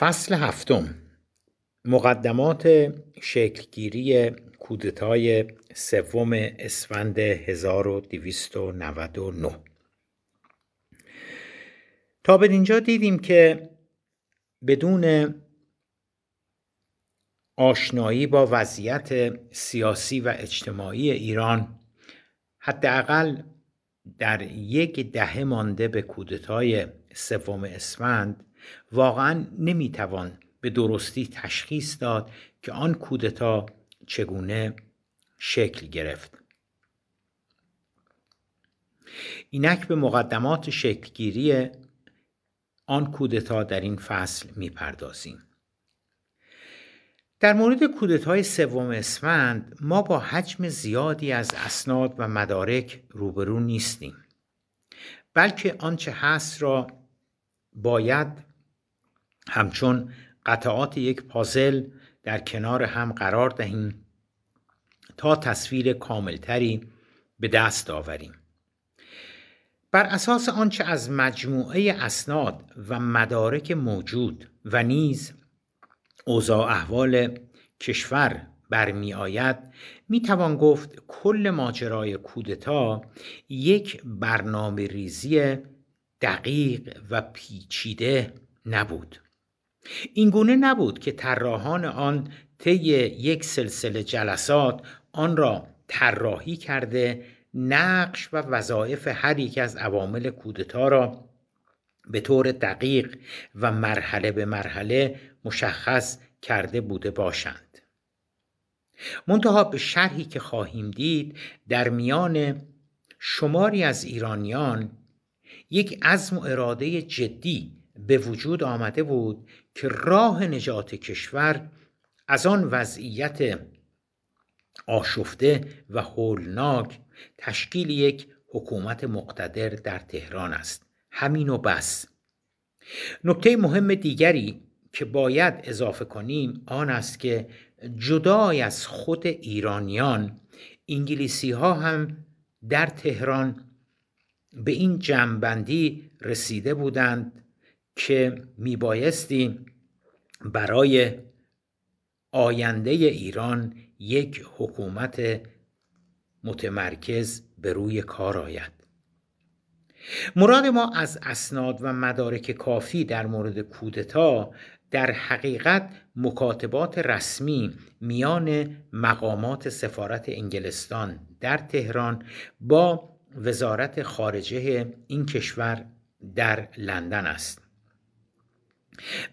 فصل هفتم. مقدمات شکلگیری کودتای سوم اسفند 1299 تا به اینجا دیدیم که بدون آشنایی با وضعیت سیاسی و اجتماعی ایران حداقل در یک دهه مانده به کودتای سوم اسفند واقعا نمی‌توان به درستی تشخیص داد که آن کودتا چگونه شکل گرفت. اینک به مقدمات شکلگیری آن کودتا در این فصل می‌پردازیم. در مورد کودتای سوم اسفند ما با حجم زیادی از اسناد و مدارک روبرو نیستیم بلکه آنچه هست را باید همچون قطعات یک پازل در کنار هم قرار دهیم تا تصویر کاملتری به دست آوریم. بر اساس آنچه از مجموعه اسناد و مدارک موجود و نیز اوضاع احوال کشور برمی آید می توان گفت کل ماجرای کودتا یک برنامه ریزی دقیق و پیچیده نبود. این گونه نبود که طراحان آن طی یک سلسله جلسات آن را طراحی کرده نقش و وظایف هر یک از عوامل کودتا را به طور دقیق و مرحله به مرحله مشخص کرده بوده باشند. منتها به شرحی که خواهیم دید در میان شماری از ایرانیان یک عزم و اراده جدی به وجود آمده بود که راه نجات کشور از آن وضعیت آشفته و هولناک تشکیل یک حکومت مقتدر در تهران است. همین و بس. نکته مهم دیگری که باید اضافه کنیم آن است که جدای از خود ایرانیان انگلیسی ها هم در تهران به این جمعبندی رسیده بودند که میبایستی برای آینده ایران یک حکومت متمرکز به روی کار آید. مراد ما از اسناد و مدارک کافی در مورد کودتا در حقیقت مکاتبات رسمی میان مقامات سفارت انگلستان در تهران با وزارت خارجه این کشور در لندن است.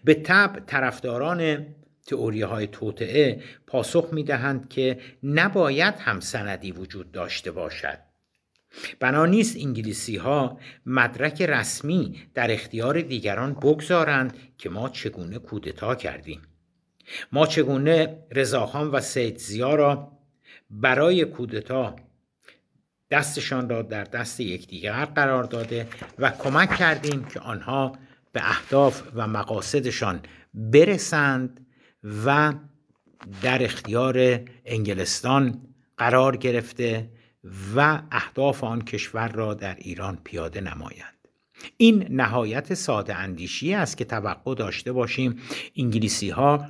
به طب طرفداران تئوری های توطعه پاسخ می دهند که نباید هم سندی وجود داشته باشد. بنا نیست انگلیسی ها مدرک رسمی در اختیار دیگران بگذارند که ما چگونه کودتا کردیم. ما چگونه رضاخان و سید زیا را برای کودتا دستشان را در دست یکدیگر قرار داده و کمک کردیم که آنها به اهداف و مقاصدشان برسند و در اختیار انگلستان قرار گرفته و اهداف آن کشور را در ایران پیاده نمایند. این نهایت ساده اندیشی است که توقع داشته باشیم انگلیسی ها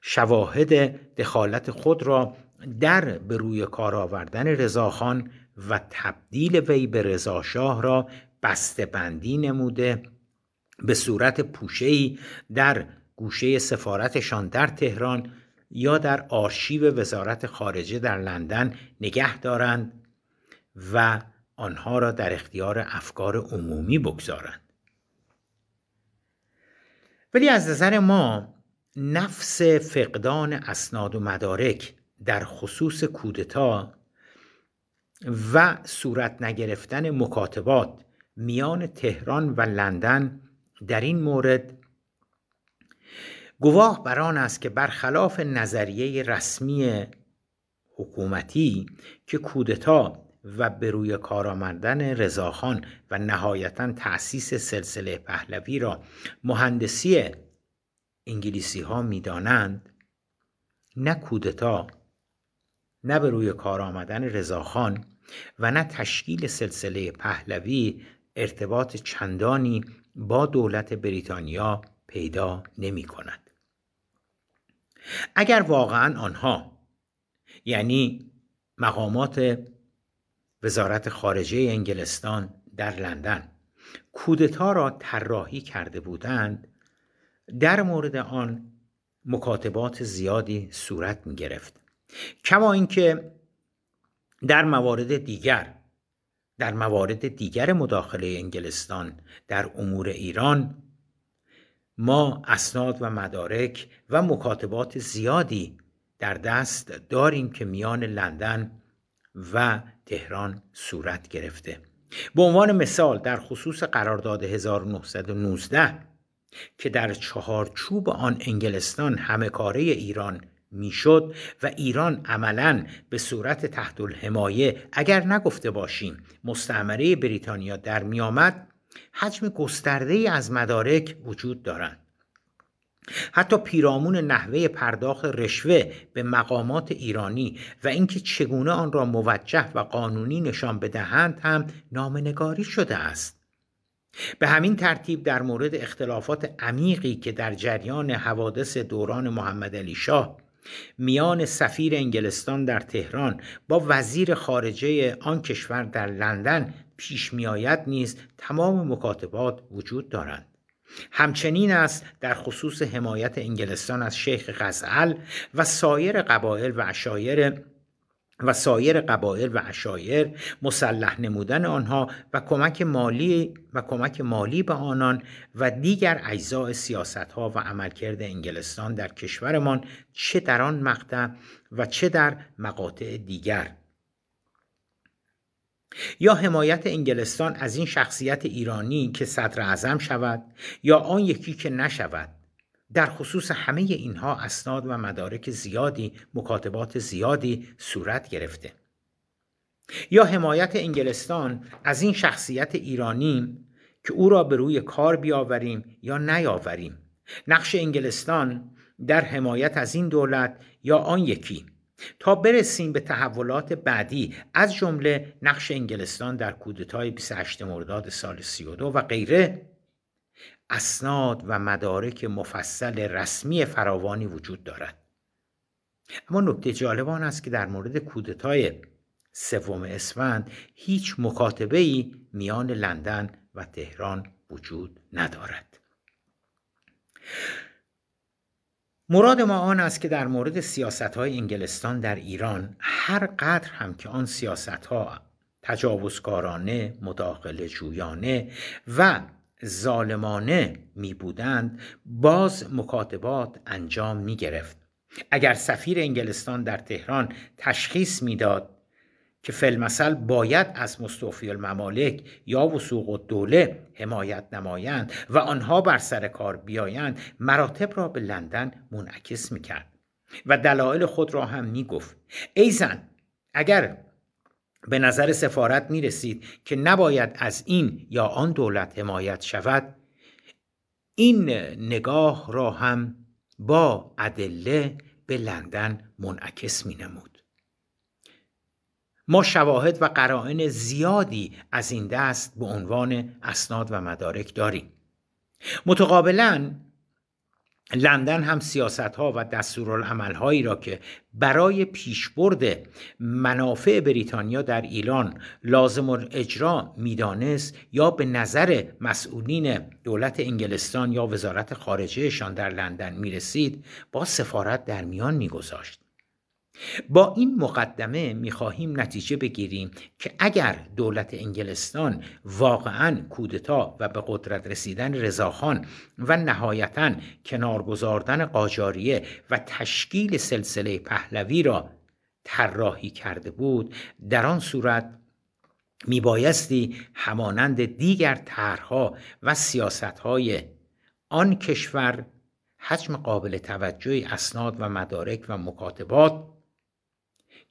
شواهد دخالت خود را در به روی کار آوردن رضاخان و تبدیل وی به رضاشاه را بسته بندی نموده به صورت پوشه‌ای در گوشه سفارتشان در تهران یا در آرشیو وزارت خارجه در لندن نگه دارند و آنها را در اختیار افکار عمومی بگذارند. ولی از نظر ما نفس فقدان اسناد و مدارک در خصوص کودتا و صورت نگرفتن مکاتبات میان تهران و لندن در این مورد گواه بر آن است که برخلاف نظریه رسمی حکومتی که کودتا و به روی کار آمدن رضاخان و نهایتا تأسیس سلسله پهلوی را مهندسی انگلیسی ها می‌دانند نه کودتا نه به روی کار آمدن رضاخان و نه تشکیل سلسله پهلوی ارتباط چندانی با دولت بریتانیا پیدا نمی کند. اگر واقعا آنها یعنی مقامات وزارت خارجه انگلستان در لندن کودتا را طراحی کرده بودند در مورد آن مکاتبات زیادی صورت می گرفت کما اینکه در موارد دیگر در موارد دیگر مداخله انگلستان در امور ایران ما اسناد و مدارک و مکاتبات زیادی در دست داریم که میان لندن و تهران صورت گرفته. به عنوان مثال در خصوص قرارداد 1919 که در چهارچوب آن انگلستان همه کاره ایران می‌شد و ایران عملا به صورت تحت الحمایه اگر نگفته باشیم مستعمره بریتانیا در میآمد حجم گسترده از مدارک وجود دارند حتی پیرامون نحوه پرداخت رشوه به مقامات ایرانی و اینکه چگونه آن را موجه و قانونی نشان بدهند هم نامنگاری شده است. به همین ترتیب در مورد اختلافات عمیقی که در جریان حوادث دوران محمد علی شاه میان سفیر انگلستان در تهران با وزیر خارجه آن کشور در لندن پیش میآید نیز تمام مکاتبات وجود دارند. همچنین است در خصوص حمایت انگلستان از شیخ غزل و سایر قبایل و عشایر و سایر قبایل و عشایر مسلح نمودن آنها و کمک مالی و کمک مالی به آنان و دیگر اجزاء سیاست ها و عملکرد انگلستان در کشورمان چه در آن مقطع و چه در مقاطع دیگر. یا حمایت انگلستان از این شخصیت ایرانی که صدر اعظم شود یا آن یکی که نشود. در خصوص همه اینها اسناد و مدارک زیادی مکاتبات زیادی صورت گرفته. یا حمایت انگلستان از این شخصیت ایرانی که او را به روی کار بیاوریم یا نیاوریم. نقش انگلستان در حمایت از این دولت یا آن یکی. تا برسیم به تحولات بعدی از جمله نقش انگلستان در کودتای 28 مرداد سال 32 و غیره اسناد و مدارک مفصل رسمی فراوانی وجود دارد. اما نکته جالب آن است که در مورد کودتای سوم اسفند هیچ مکاتبه ای میان لندن و تهران وجود ندارد. مراد ما آن است که در مورد سیاست های انگلستان در ایران هر قدر هم که آن سیاست ها تجاوزکارانه، مداخله جویانه و ظالمانه می بودند باز مکاتبات انجام می گرفت. اگر سفیر انگلستان در تهران تشخیص می‌داد که فلمسل باید از مستوفی الممالک یا وسوق و دوله حمایت نمایند و آنها بر سر کار بیایند مراتب را به لندن منعکس می‌کرد و دلایل خود را هم می‌گفت ای زن اگر به نظر سفارت می رسید که نباید از این یا آن دولت حمایت شود این نگاه را هم با ادله به لندن منعکس می نمود. ما شواهد و قرائن زیادی از این دست به عنوان اسناد و مدارک داریم متقابلا لندن هم سیاست ها و دستورالعمل هایی را که برای پیشبرد منافع بریتانیا در ایران لازم اجرا می‌دانست یا به نظر مسئولین دولت انگلستان یا وزارت خارجهشان در لندن می رسید با سفارت در میان میگذاشت. با این مقدمه می‌خواهیم نتیجه بگیریم که اگر دولت انگلستان واقعا کودتا و به قدرت رسیدن رضاخان و نهایتا کنار گذاردن قاجاریه و تشکیل سلسله پهلوی را طراحی کرده بود در آن صورت میبایستی همانند دیگر طرحها و سیاستهای آن کشور حجم قابل توجهی اسناد و مدارک و مکاتبات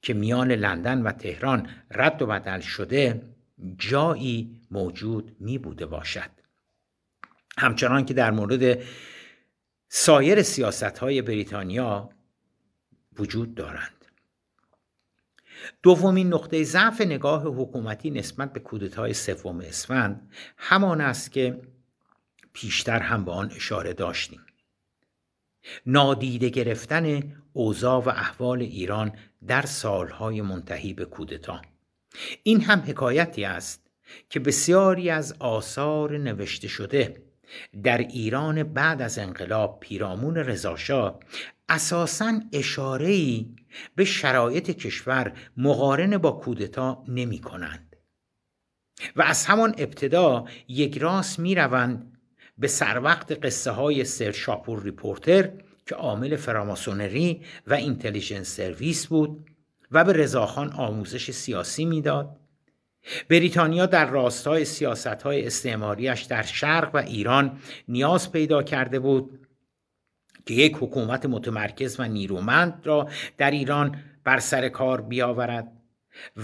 که میان لندن و تهران رد و بدل شده جایی موجود می بوده باشد. همچنان که در مورد سایر سیاست های بریتانیا وجود دارند. دومین نقطه ضعف نگاه حکومتی نسبت به کودتای سوم اسفند همان است که پیشتر هم به آن اشاره داشتیم. نادیده گرفتن اوضاع و احوال ایران در سالهای منتهی به کودتا این هم حکایتی است که بسیاری از آثار نوشته شده در ایران بعد از انقلاب پیرامون رضاشاه اساسا اشاره‌ای به شرایط کشور مقارن با کودتا نمی کنند. و از همان ابتدا یک راست می روند به سر وقت قصه های سر شاپور ریپورتر که عامل فراماسونری و اینتلیجنس سرویس بود و به رضاخان آموزش سیاسی می‌داد. بریتانیا در راستای سیاست های استعماریش در شرق و ایران نیاز پیدا کرده بود که یک حکومت متمرکز و نیرومند را در ایران بر سر کار بیاورد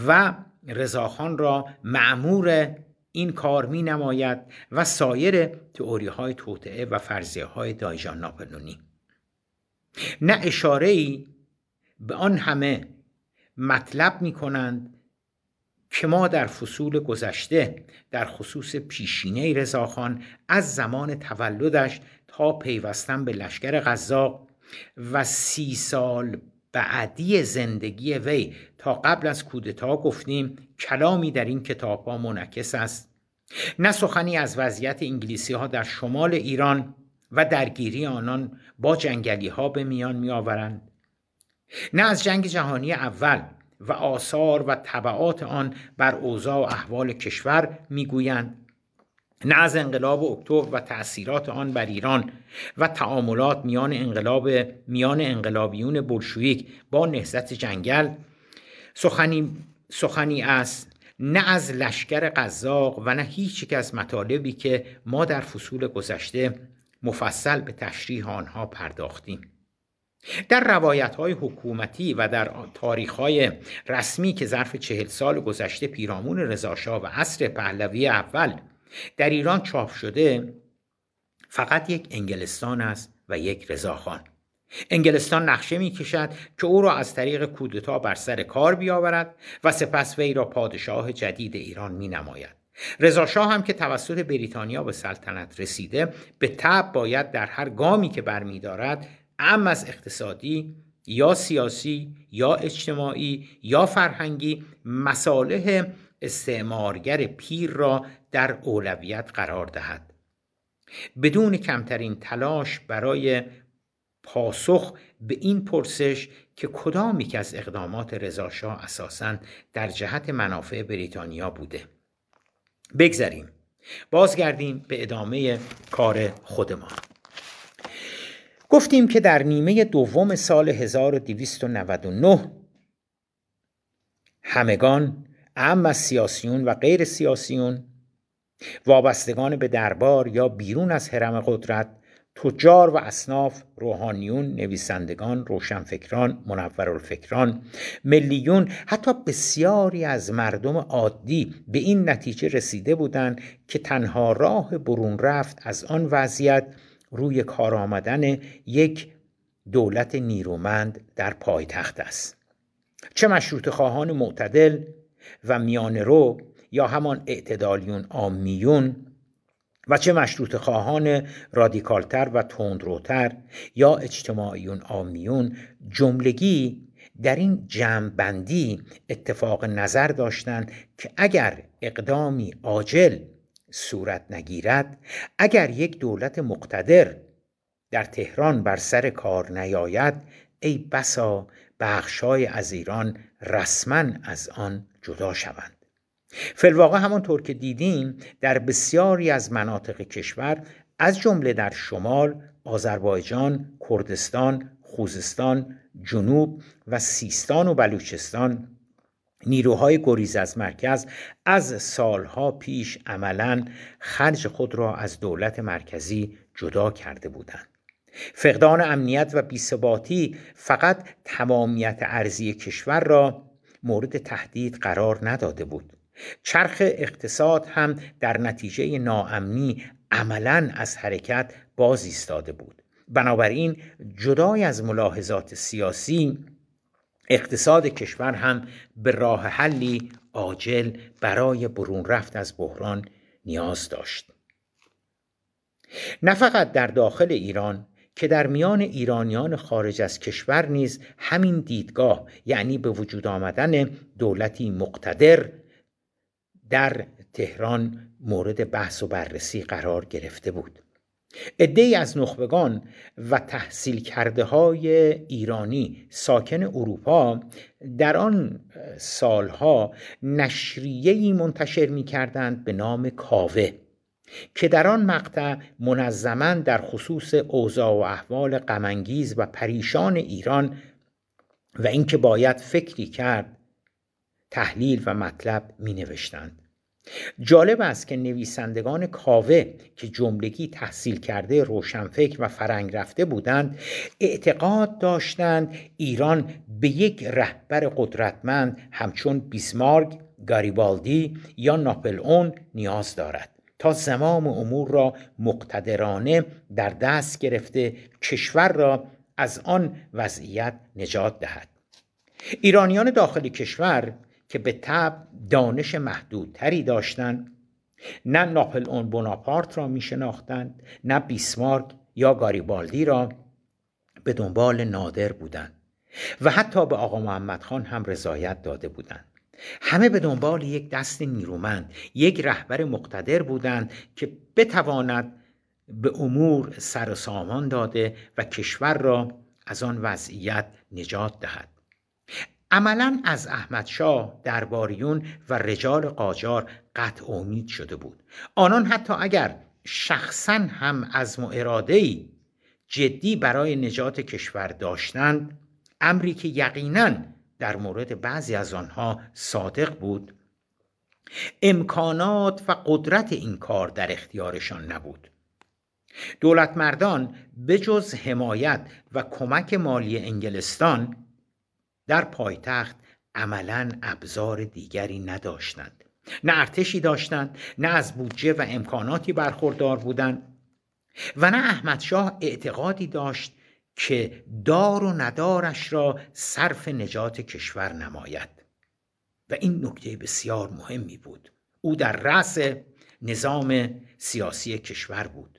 و رضاخان را معمور این کار می نماید و سایر تئوری های توطعه و فرضیه های دایجان ناپلونی. نه اشاره ای به آن همه مطلب می کنند که ما در فصول گذشته در خصوص پیشینه رضاخان از زمان تولدش تا پیوستن به لشکر غذاق و سی سال بعدی زندگی وی تا قبل از کودتا گفتیم کلامی در این کتاب ها است. نه سخنی از وضعیت انگلیسی ها در شمال ایران و درگیری آنان با جنگلی ها به میان می آورند نه از جنگ جهانی اول و آثار و طبعات آن بر اوضاع و احوال کشور می‌گویند نه از انقلاب اکتبر و تأثیرات آن بر ایران و تعاملات میان انقلاب میان انقلابیون بلشویک با نهضت جنگل. سخنی, سخنی است نه از لشکر قزاق و نه هیچ یک از مطالبی که ما در فصول گذشته مفصل به تشریح آنها پرداختیم. در روایت های حکومتی و در تاریخ های رسمی که ظرف چهل سال گذشته پیرامون رضاشاه و عصر پهلوی اول در ایران چاپ شده فقط یک انگلستان است و یک رضاخان. انگلستان نقشه می کشد که او را از طریق کودتا بر سر کار بیاورد و سپس وی را پادشاه جدید ایران می نماید رضاشاه هم که توسط بریتانیا به سلطنت رسیده به تب باید در هر گامی که برمیدارد ام از اقتصادی یا سیاسی یا اجتماعی یا فرهنگی مصالح استعمارگر پیر را در اولویت قرار دهد. بدون کمترین تلاش برای پاسخ به این پرسش که کدامی که از اقدامات رضاشاه اساسا در جهت منافع بریتانیا بوده. بگذریم. بازگردیم به ادامه کار خودمان. گفتیم که در نیمه دوم سال 1299 همگان اهم از سیاسیون و غیر سیاسیون وابستگان به دربار یا بیرون از حرم قدرت تجار و اصناف روحانیون نویسندگان روشنفکران منورالفکران ملیون حتی بسیاری از مردم عادی به این نتیجه رسیده بودند که تنها راه برون رفت از آن وضعیت روی کار آمدن یک دولت نیرومند در پایتخت است. چه مشروط خواهان معتدل و میان رو یا همان اعتدالیون آمیون و چه مشروط خواهان رادیکالتر و تندروتر یا اجتماعیون آمیون جملگی در این جمعبندی اتفاق نظر داشتند که اگر اقدامی عاجل صورت نگیرد اگر یک دولت مقتدر در تهران بر سر کار نیاید ای بسا بخشای از ایران رسما از آن جدا شوند. فلواقع همانطور که دیدیم در بسیاری از مناطق کشور از جمله در شمال آذربایجان کردستان خوزستان جنوب و سیستان و بلوچستان نیروهای گریز از مرکز از سالها پیش عملا خرج خود را از دولت مرکزی جدا کرده بودند. فقدان امنیت و بیثباتی فقط تمامیت ارزی کشور را مورد تهدید قرار نداده بود. چرخ اقتصاد هم در نتیجه ناامنی عملا از حرکت باز ایستاده بود. بنابراین جدای از ملاحظات سیاسی اقتصاد کشور هم به راه حلی عاجل برای برون رفت از بحران نیاز داشت. نه فقط در داخل ایران که در میان ایرانیان خارج از کشور نیز همین دیدگاه یعنی به وجود آمدن دولتی مقتدر در تهران مورد بحث و بررسی قرار گرفته بود. ای از نخبگان و تحصیل کرده های ایرانی ساکن اروپا در آن سالها نشریهی منتشر می کردند به نام کاوه که در آن مقطع منظما در خصوص اوضاع و احوال غمانگیز و پریشان ایران و اینکه باید فکری کرد تحلیل و مطلب می نوشتند جالب است که نویسندگان کاوه که جملگی تحصیل کرده روشنفکر و فرنگ رفته بودند اعتقاد داشتند ایران به یک رهبر قدرتمند همچون بیسمارک گاریبالدی یا ناپل اون نیاز دارد. تا زمام امور را مقتدرانه در دست گرفته کشور را از آن وضعیت نجات دهد. ایرانیان داخل کشور که به طب دانش محدودتری داشتند نه ناپل اون بوناپارت را می شناختند نه بیسمارک یا گاریبالدی را به دنبال نادر بودند و حتی به آقا محمد خان هم رضایت داده بودند. همه به دنبال یک دست نیرومند یک رهبر مقتدر بودند که بتواند به امور سر سامان داده و کشور را از آن وضعیت نجات دهد. عملا از احمدشاه درباریون و رجال قاجار قطع امید شده بود. آنان حتی اگر شخصا هم از اراده جدی برای نجات کشور داشتند امری که یقینا در مورد بعضی از آنها صادق بود امکانات و قدرت این کار در اختیارشان نبود. دولت مردان بجز حمایت و کمک مالی انگلستان در پایتخت عملا ابزار دیگری نداشتند. نه ارتشی داشتند نه از بودجه و امکاناتی برخوردار بودند و نه احمدشاه اعتقادی داشت که دار و ندارش را صرف نجات کشور نماید. و این نکته بسیار مهمی بود. او در رأس نظام سیاسی کشور بود.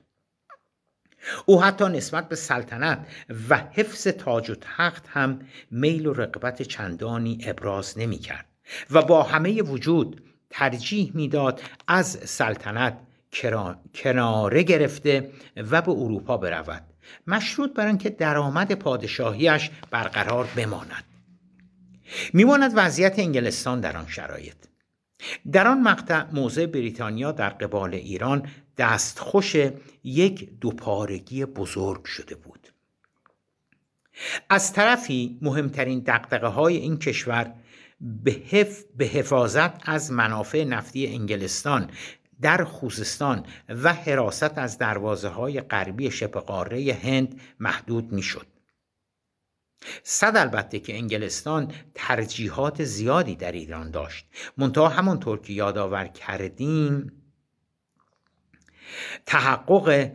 او حتی نسبت به سلطنت و حفظ تاج و تخت هم میل و رقبت چندانی ابراز نمی کرد و با همه وجود ترجیح می‌داد از سلطنت کناره گرفته و به اروپا برود مشروط بر آنکه درآمد پادشاهیش برقرار بماند. میماند وضعیت انگلستان در آن شرایط. در آن مقطع موضع بریتانیا در قبال ایران دستخوش یک دوپارگی بزرگ شده بود از طرفی مهمترین دقدقه های این کشور به حفاظت از منافع نفتی انگلستان در خوزستان و حراست از دروازه های غربی شبه قاره هند محدود می‌شد. صد البته که انگلستان ترجیحات زیادی در ایران داشت. منتها همانطور که یادآور کردیم تحقق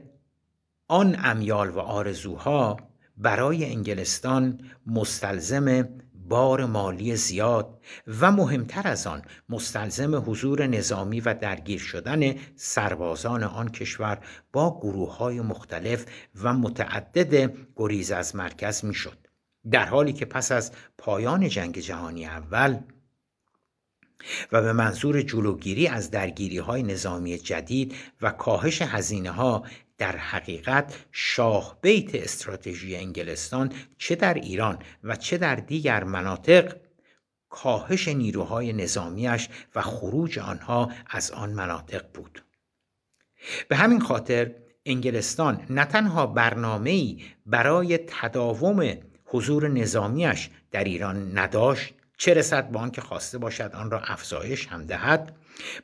آن امیال و آرزوها برای انگلستان مستلزم بار مالی زیاد و مهمتر از آن مستلزم حضور نظامی و درگیر شدن سربازان آن کشور با گروه های مختلف و متعدد گریز از مرکز می‌شد. در حالی که پس از پایان جنگ جهانی اول و به منظور جلوگیری از درگیری های نظامی جدید و کاهش هزینه ها در حقیقت شاه بیت استراتژی انگلستان چه در ایران و چه در دیگر مناطق کاهش نیروهای نظامیش و خروج آنها از آن مناطق بود. به همین خاطر انگلستان نه تنها برنامه‌ای برای تداوم حضور نظامیش در ایران نداشت چه رسد به آنکه خواسته باشد آن را افزایش هم دهد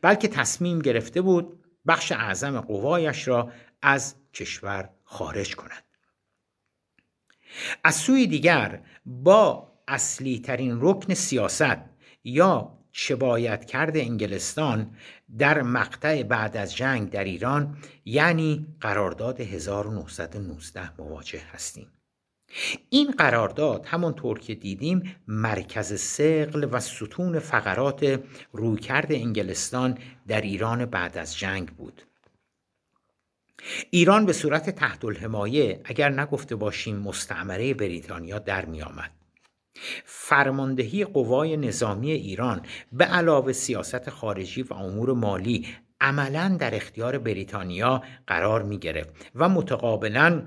بلکه تصمیم گرفته بود بخش اعظم قوایش را از کشور خارج کند. از سوی دیگر با اصلی ترین رکن سیاست یا چه باید کرد انگلستان در مقطع بعد از جنگ در ایران یعنی قرارداد 1919 مواجه هستیم. این قرارداد همانطور که دیدیم مرکز سقل و ستون فقرات رویکرد انگلستان در ایران بعد از جنگ بود ایران به صورت تحت الحمایه اگر نگفته باشیم مستعمره بریتانیا در می آمد. فرماندهی قوای نظامی ایران به علاوه سیاست خارجی و امور مالی عملا در اختیار بریتانیا قرار می گرفت و متقابلا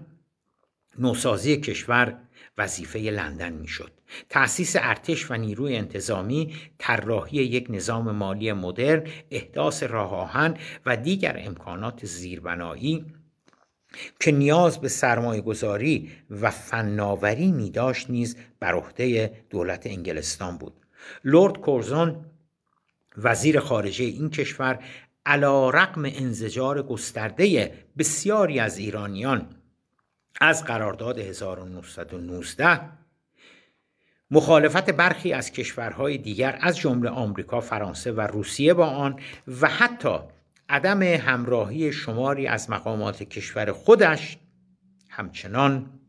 نوسازی کشور وظیفه لندن می‌شد. تأسیس ارتش و نیروی انتظامی طراحی یک نظام مالی مدرن احداث راه آهن و دیگر امکانات زیربنایی که نیاز به سرمایه گذاری و فناوری می داشت نیز بر عهده دولت انگلستان بود. لورد کورزون وزیر خارجه این کشور علا رقم انزجار گسترده بسیاری از ایرانیان از قرارداد 1919 مخالفت برخی از کشورهای دیگر از جمله آمریکا، فرانسه و روسیه با آن و حتی عدم همراهی شماری از مقامات کشور خودش همچنان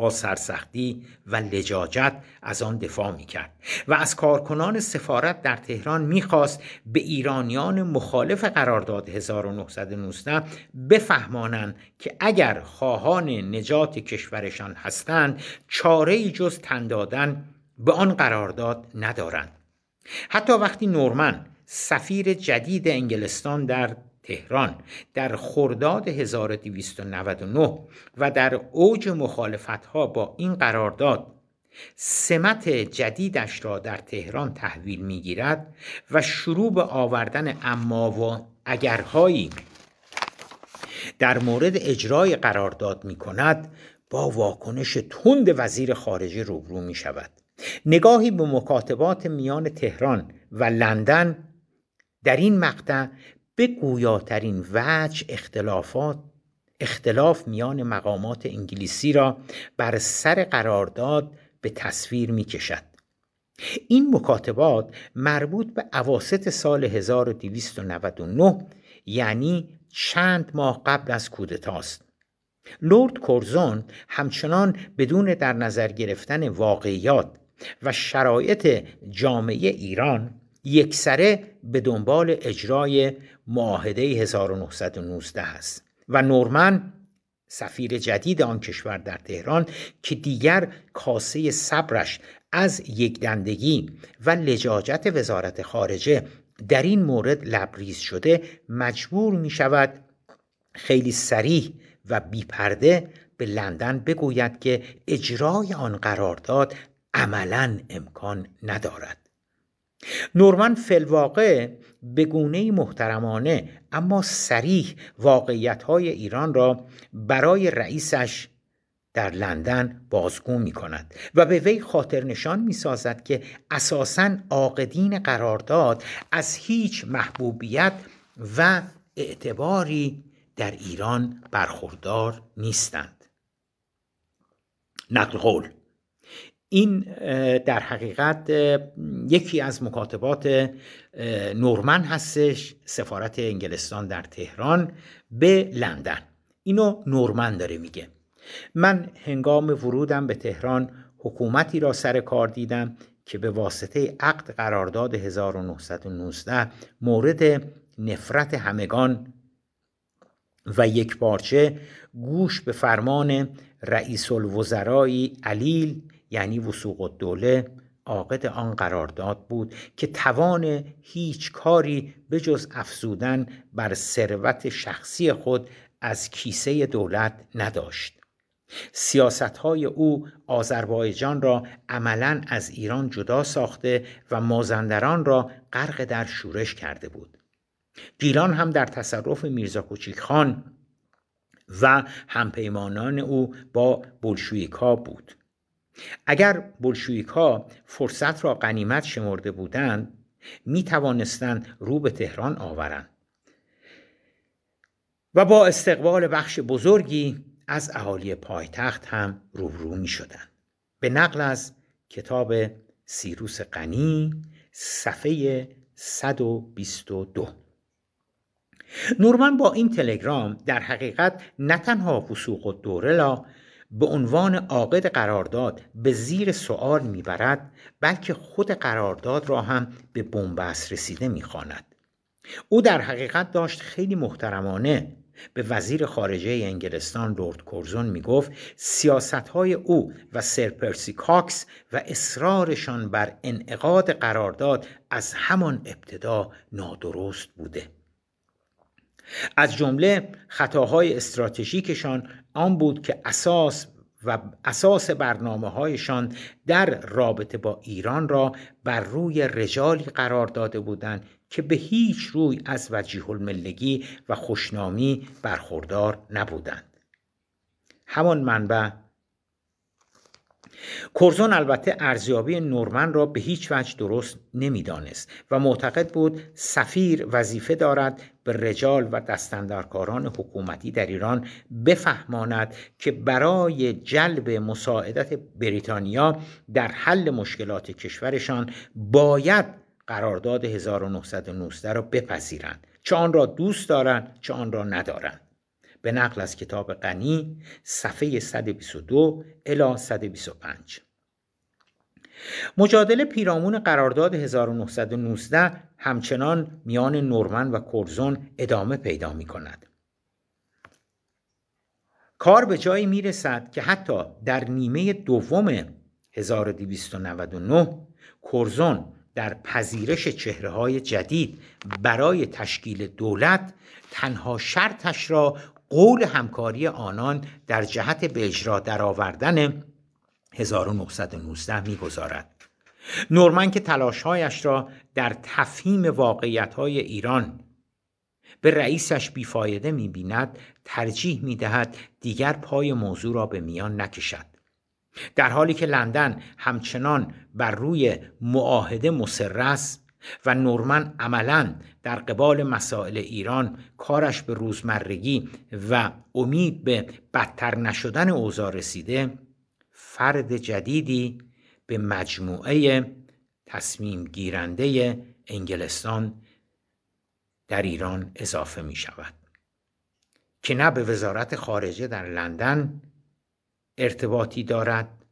با سرسختی و لجاجت از آن دفاع می کرد و از کارکنان سفارت در تهران می‌خواست به ایرانیان مخالف قرارداد 1919 بفهمانند که اگر خواهان نجات کشورشان هستند چاره جز تن دادن به آن قرارداد ندارند. حتی وقتی نورمن سفیر جدید انگلستان در تهران در خرداد 1299 و در اوج مخالفت ها با این قرارداد سمت جدیدش را در تهران تحویل می‌گیرد و شروع به آوردن اما و اگرهایی در مورد اجرای قرارداد می کند با واکنش تند وزیر خارجه روبرو می شود نگاهی به مکاتبات میان تهران و لندن در این مقطع به گویاترین وجه اختلافات اختلاف میان مقامات انگلیسی را بر سر قرارداد به تصویر می کشد. این مکاتبات مربوط به عواست سال 1299 یعنی چند ماه قبل از کودتاست. لورد کورزون همچنان بدون در نظر گرفتن واقعیات و شرایط جامعه ایران یکسره به دنبال اجرای معاهده 1919 است و نورمن سفیر جدید آن کشور در تهران که دیگر کاسه صبرش از یک دندگی و لجاجت وزارت خارجه در این مورد لبریز شده مجبور می شود خیلی سریح و بیپرده به لندن بگوید که اجرای آن قرارداد عملا امکان ندارد. نورمن فلواقع به گونه محترمانه اما سریح واقعیت های ایران را برای رئیسش در لندن بازگو می کند و به وی خاطر نشان می سازد که اساسا عاقدین قرارداد از هیچ محبوبیت و اعتباری در ایران برخوردار نیستند. نقل قول این در حقیقت یکی از مکاتبات نورمن هستش سفارت انگلستان در تهران به لندن. اینو نورمن داره میگه. من هنگام ورودم به تهران حکومتی را سر کار دیدم که به واسطه عقد قرارداد 1919 مورد نفرت همگان و یک پارچه گوش به فرمان رئیس الوزرای علیل یعنی وسوق الدوله عاقد آن قرارداد بود که توان هیچ کاری به جز افزودن بر ثروت شخصی خود از کیسه دولت نداشت. سیاست های او آذربایجان را عملا از ایران جدا ساخته و مازندران را غرق در شورش کرده بود. گیلان هم در تصرف میرزا کوچیک خان و همپیمانان او با بلشویکا بود. اگر بلشویک ها فرصت را قنیمت شمرده بودند می توانستند رو به تهران آورند و با استقبال بخش بزرگی از اهالی پایتخت هم روبرو می شدن. به نقل از کتاب سیروس غنی صفحه 122 نورمن با این تلگرام در حقیقت نه تنها وسوق و دوره را به عنوان عاقد قرارداد به زیر سوال می‌برد بلکه خود قرارداد را هم به بنبست رسیده می‌خواند. او در حقیقت داشت خیلی محترمانه. به وزیر خارجه انگلستان لورد کورزون می گفت سیاست های او و سرپرسی کاکس و اصرارشان بر انعقاد قرارداد از همان ابتدا نادرست بوده. از جمله خطاهای استراتژیکشان آن بود که اساس و اساس برنامه هایشان در رابطه با ایران را بر روی رجالی قرار داده بودند که به هیچ روی از وجیه الملگی و خوشنامی برخوردار نبودند. همان منبع کورزون البته ارزیابی نورمن را به هیچ وجه درست نمی‌دانست و معتقد بود سفیر وظیفه دارد به رجال و دستندرکاران حکومتی در ایران بفهماند که برای جلب مساعدت بریتانیا در حل مشکلات کشورشان باید قرارداد 1919 را بپذیرند. چه آن را دوست دارند چه آن را ندارند. به نقل از کتاب غنی صفحه 122 الی 125 مجادله پیرامون قرارداد 1919 همچنان میان نورمن و کورزون ادامه پیدا می کند. کار به جایی می رسد که حتی در نیمه دوم 1299 کورزون در پذیرش چهره های جدید برای تشکیل دولت تنها شرطش را قول همکاری آنان در جهت به اجرا درآوردن 1919 می‌گذارد. نورمن که تلاشهایش را در تفهیم واقعیت های ایران به رئیسش بیفایده می‌بیند ترجیح می‌دهد دیگر پای موضوع را به میان نکشد. در حالی که لندن همچنان بر روی معاهده مصر و نورمن عملا در قبال مسائل ایران کارش به روزمرگی و امید به بدتر نشدن اوضاع رسیده فرد جدیدی به مجموعه تصمیم گیرنده انگلستان در ایران اضافه می شود. که نه به وزارت خارجه در لندن ارتباطی دارد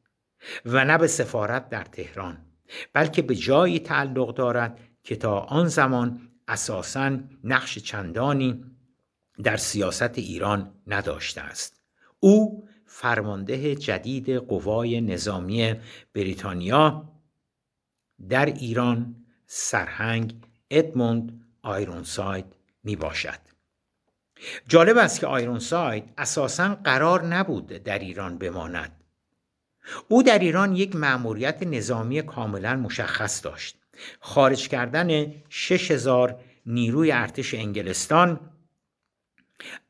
و نه به سفارت در تهران بلکه به جایی تعلق دارد که تا آن زمان اساسا نقش چندانی در سیاست ایران نداشته است. او فرمانده جدید قوای نظامی بریتانیا در ایران سرهنگ ادموند آیرونساید می باشد جالب است که آیرونساید اساسا قرار نبود در ایران بماند. او در ایران یک مأموریت نظامی کاملا مشخص داشت. خارج کردن 6000 نیروی ارتش انگلستان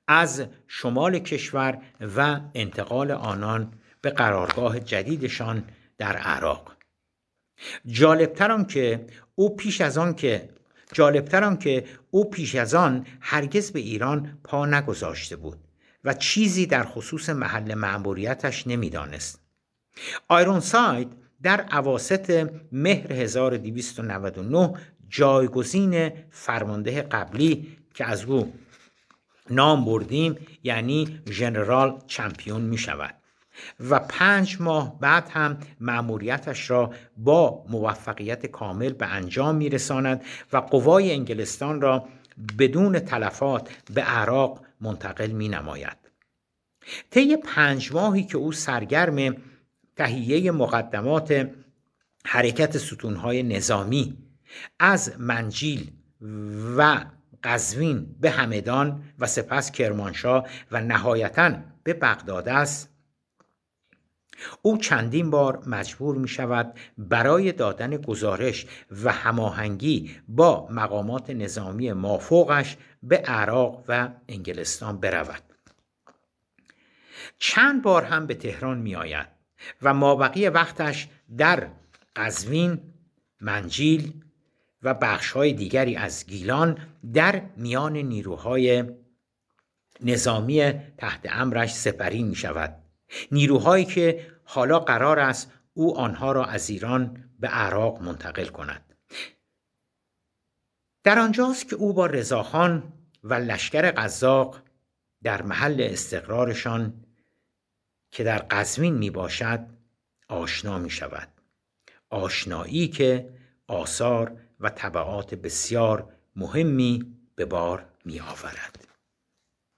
از شمال کشور و انتقال آنان به قرارگاه جدیدشان در عراق. جالبتر که او پیش از آن که جالبتر که او پیش از آن هرگز به ایران پا نگذاشته بود و چیزی در خصوص محل معموریتش نمی‌دانست. آیرون ساید در عواست مهر 1299 جایگزین فرمانده قبلی که از او نام بردیم یعنی ژنرال چمپیون می شود و پنج ماه بعد هم مأموریتش را با موفقیت کامل به انجام می رساند و قوای انگلستان را بدون تلفات به عراق منتقل می نماید. طی پنج ماهی که او سرگرم تهیه مقدمات حرکت ستونهای نظامی از منجیل و قزوین به همدان و سپس کرمانشاه و نهایتا به بغداد است. او چندین بار مجبور می شود برای دادن گزارش و هماهنگی با مقامات نظامی مافوقش به عراق و انگلستان برود. چند بار هم به تهران می آید و مابقی وقتش در قزوین، منجیل و بخشهای دیگری از گیلان در میان نیروهای نظامی تحت امرش سپری می شود نیروهایی که حالا قرار است او آنها را از ایران به عراق منتقل کند. در آنجاست که او با رضاخان و لشکر قزاق در محل استقرارشان که در قزوین می باشد آشنا می شود آشنایی که آثار و طبعات بسیار مهمی به بار می آورد